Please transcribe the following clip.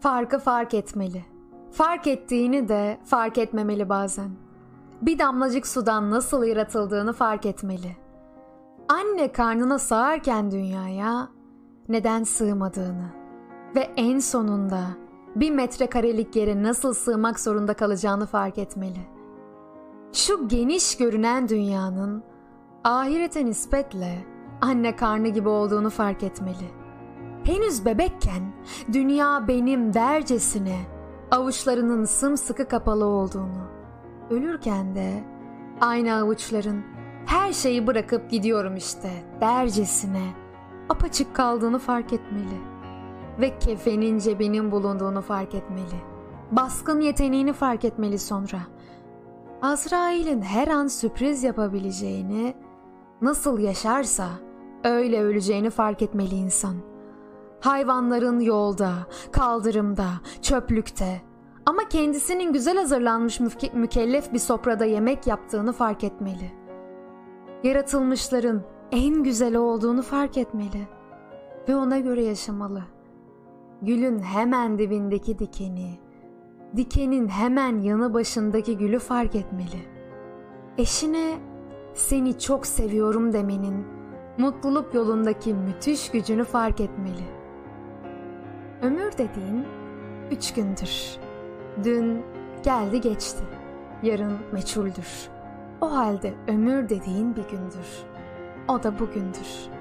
Farkı fark etmeli. Fark ettiğini de fark etmemeli bazen. Bir damlacık sudan nasıl yaratıldığını fark etmeli. Anne karnına sığarken dünyaya neden sığmadığını ve en sonunda bir metrekarelik yere nasıl sığmak zorunda kalacağını fark etmeli. Şu geniş görünen dünyanın ahirete nispetle anne karnı gibi olduğunu fark etmeli. Henüz bebekken dünya benim dercesine avuçlarının sımsıkı kapalı olduğunu, ölürken de aynı avuçların her şeyi bırakıp gidiyorum işte dercesine apaçık kaldığını fark etmeli ve kefenin cebinin bulunduğunu fark etmeli. Baskın yeteneğini fark etmeli sonra. Azrail'in her an sürpriz yapabileceğini, nasıl yaşarsa öyle öleceğini fark etmeli insan. Hayvanların yolda, kaldırımda, çöplükte ama kendisinin güzel hazırlanmış müke- mükellef bir sofrada yemek yaptığını fark etmeli. Yaratılmışların en güzeli olduğunu fark etmeli ve ona göre yaşamalı. Gülün hemen dibindeki dikeni, dikenin hemen yanı başındaki gülü fark etmeli. Eşine seni çok seviyorum demenin mutluluk yolundaki müthiş gücünü fark etmeli. Ömür dediğin üç gündür. Dün geldi geçti. Yarın meçhuldür. O halde ömür dediğin bir gündür. O da bugündür.''